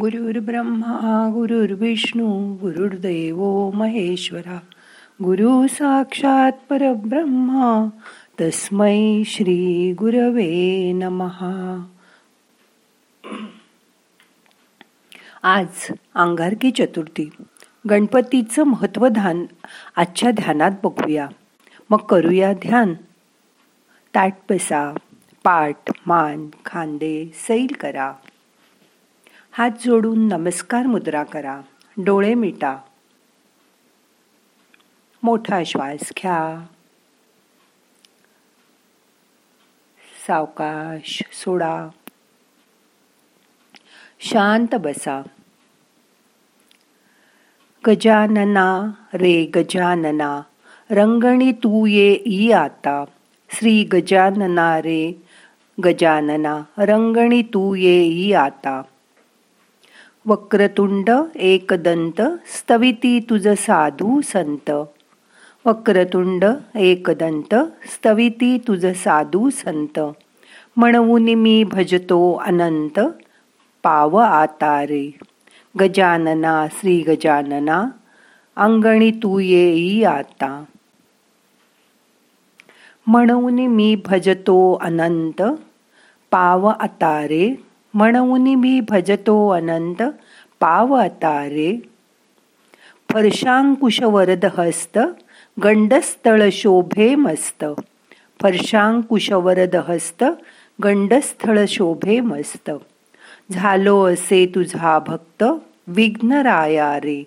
गुरुर्ब्रह्मा गुरुर्विष्णू गुरुर्देव महेश्वरा गुरु साक्षात परब्रह्मा तस्मै श्री गुरवे नमहा आज अंगारकी चतुर्थी. गणपतीचं महत्त्व ध्यान आजच्या ध्यानात बघूया. मग करूया ध्यान. ताट बसा पाठ मान खांदे सैल करा. हात जोडून नमस्कार मुद्रा करा. डोळे मिटा. मोठा श्वास घ्या. सावकाश सोडा. शांत बसा. गजानना रे गजानना रंगणी तू ये ई आता. श्री गजानना रे गजानना रंगणी तू ये ई आता. वक्रतुंड एकदंत स्तविती तुझ साधू संत. वक्रतुंड एकदंत स्तविती तुझ साधू संत. म्हणून मी भजतो अनंत पाव आतारे. गजानना श्री गजानना अंगणी तू येई आता. म्हणून मी भजतो अनंत पाव अतारे म्हणून मी भजतो अनंत पाव रे फरशांकुश वरद हस्त गंडस्थळ शोभे मस्त. फरशांकुश वरद हस्त गंडस्थळ शोभे मस्त. झालो असे तुझा भक्त विघ्नराया रे.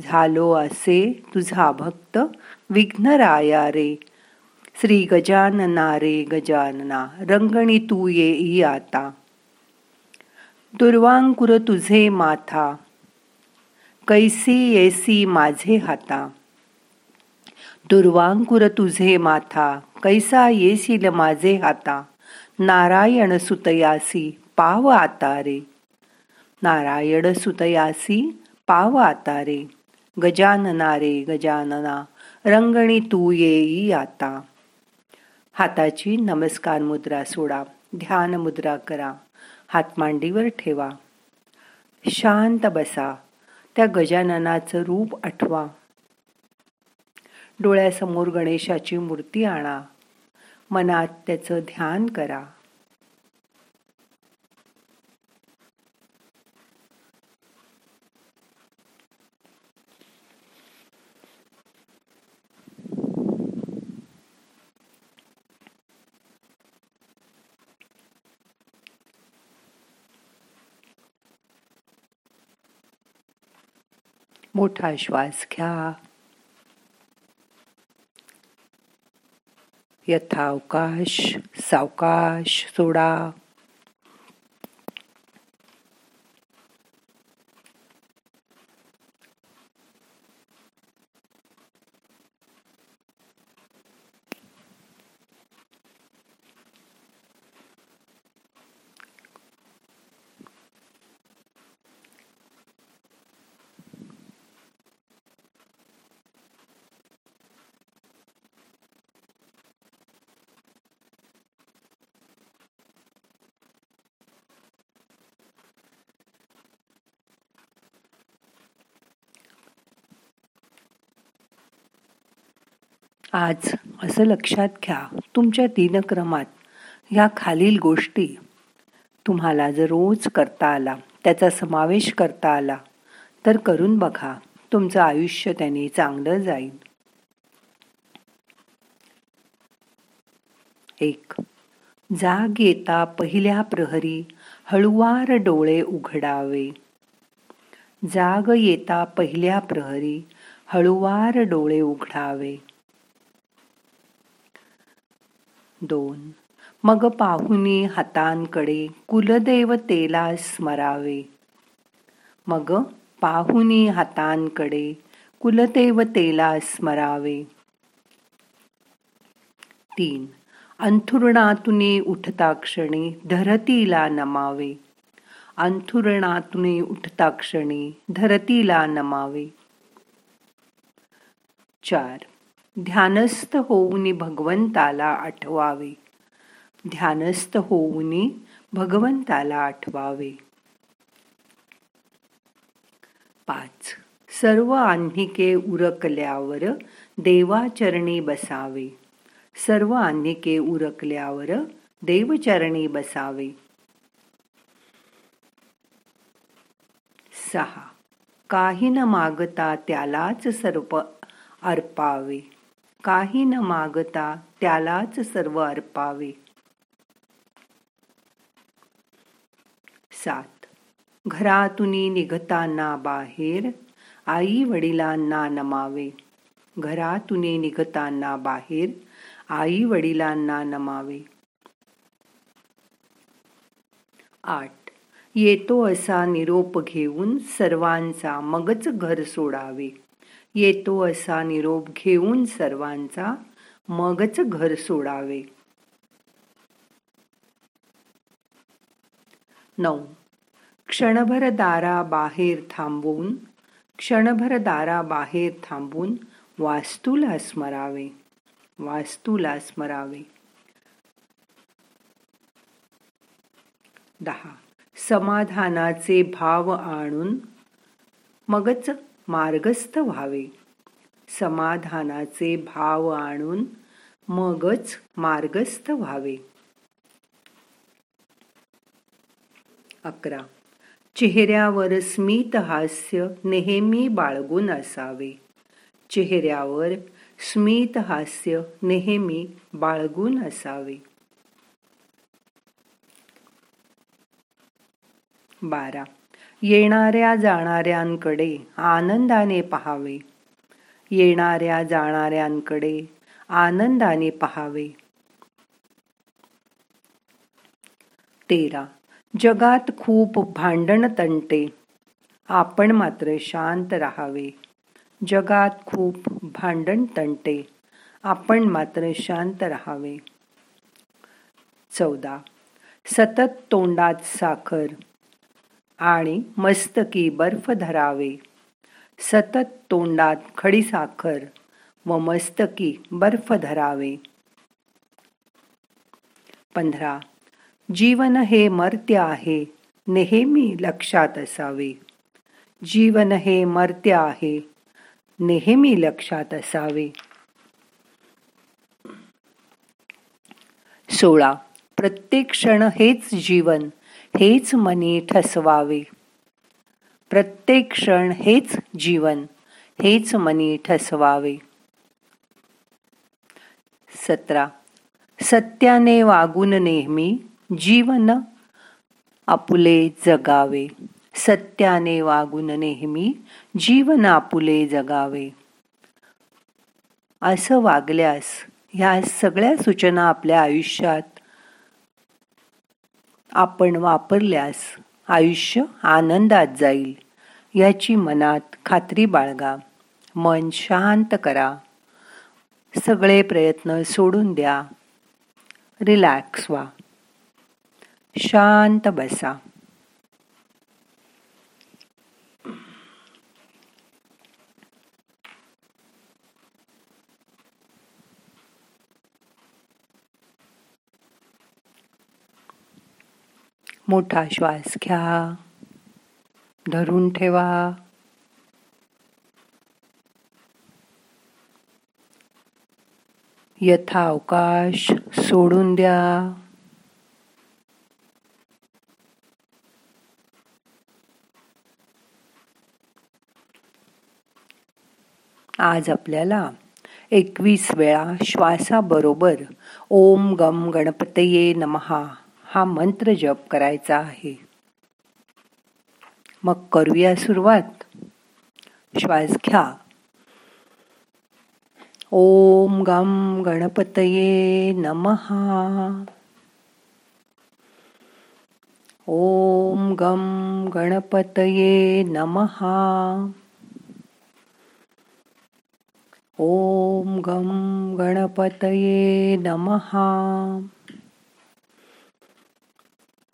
झालो असे तुझा भक्त विघ्नराया रे. श्री गजानना रे गजानना रंगणी तू ये आता. दुर्वांकुर तुझे माथा कैसी येसी माझे हाता दुर्वांकुर तुझे माथा कैसा येशील माझे हाता नारायण सुतयासी पाव आता रे नारायण सुतयासी पाव आता रे गजानना रे गजानना रंगणी तू येई आता. हाताची नमस्कार मुद्रा सोडा ध्यान मुद्रा करा. हात मांडीवर ठेवा. शांत बसा. त्या गजाननाचं रूप आठवा. डोळ्यासमोर गणेशाची मूर्ती आणा. मनात त्याचं ध्यान करा. मोठा श्वास घ्या यथावकाश सावकाश सोडा आज असं लक्षात घ्या तुमच्या दिनक्रमात ह्या खालील गोष्टी तुम्हाला जर रोज करता आला त्याचा समावेश करता आला तर करून बघा तुमचं आयुष्य त्याने चांगलं जाईल. एक जाग येता पहिल्या प्रहरी हळुवार डोळे उघडावे. जाग येता पहिल्या प्रहरी हळुवार डोळे उघडावे. दोन. मग पाहुनी हातांकडे कुलदेवतेला स्मरावे मग पाहुनी हातांकडे कुलदेवतेला स्मरावे तीन. अंथुरणातून उठता क्षणी धरतीला नमावे. अंथुरणातून उठता क्षणी धरतीला नमावे. चार. ध्यानस्थ होऊनी भगवंताला आठवावे. ध्यानस्थ होऊनी भगवंताला आठवावे. पाच. सर्व आन्हिके उरकल्यावर देवाचरणी बसावे. सर्व आन्हिके उरकल्यावर देवचरणी बसावे. सहा. काही न मागता त्यालाच सर्व अर्पावे. काही न मागता त्यालाच सर्व अर्पावे. सात. घरातून निघताना बाहेर आई वडिलांना नमावे. घरातून निघताना बाहेर आई वडिलांना नमावे. आठ. येतो असा निरोप घेऊन सर्वांचा मगच घर सोडावे. येतो असा निरोप घेऊन सर्वांचा मगच घर सोडावे. नऊ. क्षणभर दारा बाहेर थांबवून क्षणभर दारा बाहेर थांबून वास्तूला स्मरावे वास्तूला स्मरावे. दहा. समाधानाचे भाव आणून मगच मार्गस्थ व्हावे. समाधानाचे भाव आणून मगच मार्गस्थ व्हावे. अकरा. चेहऱ्यावर स्मित हास्य नेहमी बाळगून असावे. चेहऱ्यावर स्मित हास्य नेहमी बाळगून असावे. बारा. येणाऱ्या जाणाऱ्यांकडे आनंदाने पहावे. येणाऱ्या जाणाऱ्यांकडे आनंदाने पहावे. तेरा. जगात खूप भांडण तंटे. आपण मात्र शांत राहावे. जगात खूप भांडण तंटे. आपण मात्र शांत राहावे. चौदा. सतत तोंडात साखर. आणि मस्तकी बर्फ धरावे. सतत तोंडात खडीसाखर व मस्तकी बर्फ धरावे. पंधरा. जीवन हे मर्त्य आहे नेहमी लक्षात असावे. जीवन हे मर्त्य आहे नेहमी लक्षात असावे. सोळा. प्रत्येक क्षण हेच जीवन हेच मनी ठसवावे. प्रत्येक क्षण हेच जीवन हेच मनी ठसवावे. सतरा. सत्याने वागून नेहमी जीवन आपुले जगावे. सत्याने वागून नेहमी जीवन आपुले जगावे. असं वागल्यास ह्या सगळ्या सूचना आपल्या आयुष्यात आपण वापरल्यास आयुष्य आनंदात जाईल याची मनात खात्री बाळगा. मन शांत करा. सगळे प्रयत्न सोडून द्या. रिलॅक्स व्हा. शांत बसा. मोठा श्वास घ्या. धरून ठेवा. यथा अवकाश सोडून द्या. आज आपल्याला एकवीस वेळा श्वासाबरोबर ओम गम गणपतये नमहा. हा मंत्र जप करायचा आहे. मग करूया सुरुवात. श्वास घ्या. ओम गम गणपतये नमहा ओम गम गणपतये नमहा ओम गम गणपतये नमहा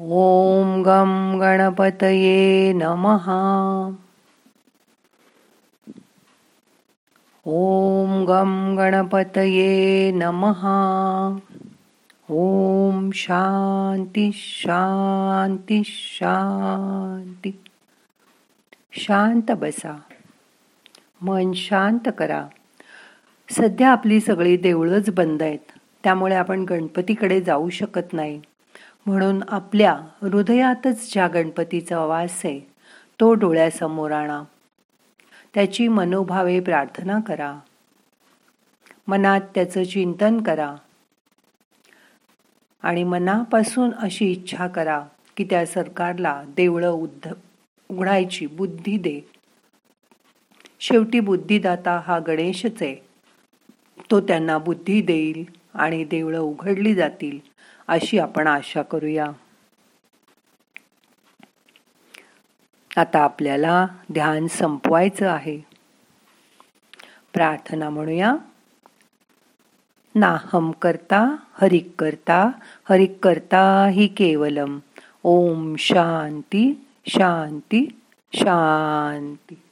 ॐ गं गणपतये नमः। ॐ गं गणपतये नमः। ॐ शांती शांती शांती शांत बसा। मन शांत करा। सध्या आपली सगळी देवळंच बंद आहेत. त्यामुळे आपण गणपतीकडे जाऊ शकत नाही. म्हणून आपल्या हृदयातच ज्या गणपतीचा वास आहे तो डोळ्यासमोर आणा. त्याची मनोभावे प्रार्थना करा. मनात त्याचं चिंतन करा. आणि मनापासून अशी इच्छा करा की त्या सरकारला देवळं उद्ध उघडायची बुद्धी दे. शेवटी बुद्धिदाता हा गणेशच आहे. तो त्यांना बुद्धी देईल आणि देवळं उघडली जातील. अशी आपण आशा करूया. आता आपल्याला ध्यान संपवायचं आहे. प्रार्थना म्हणूया. नाहम करता हरिक करता हरिक करता ही केवलम. ओम शांती शांती शांती.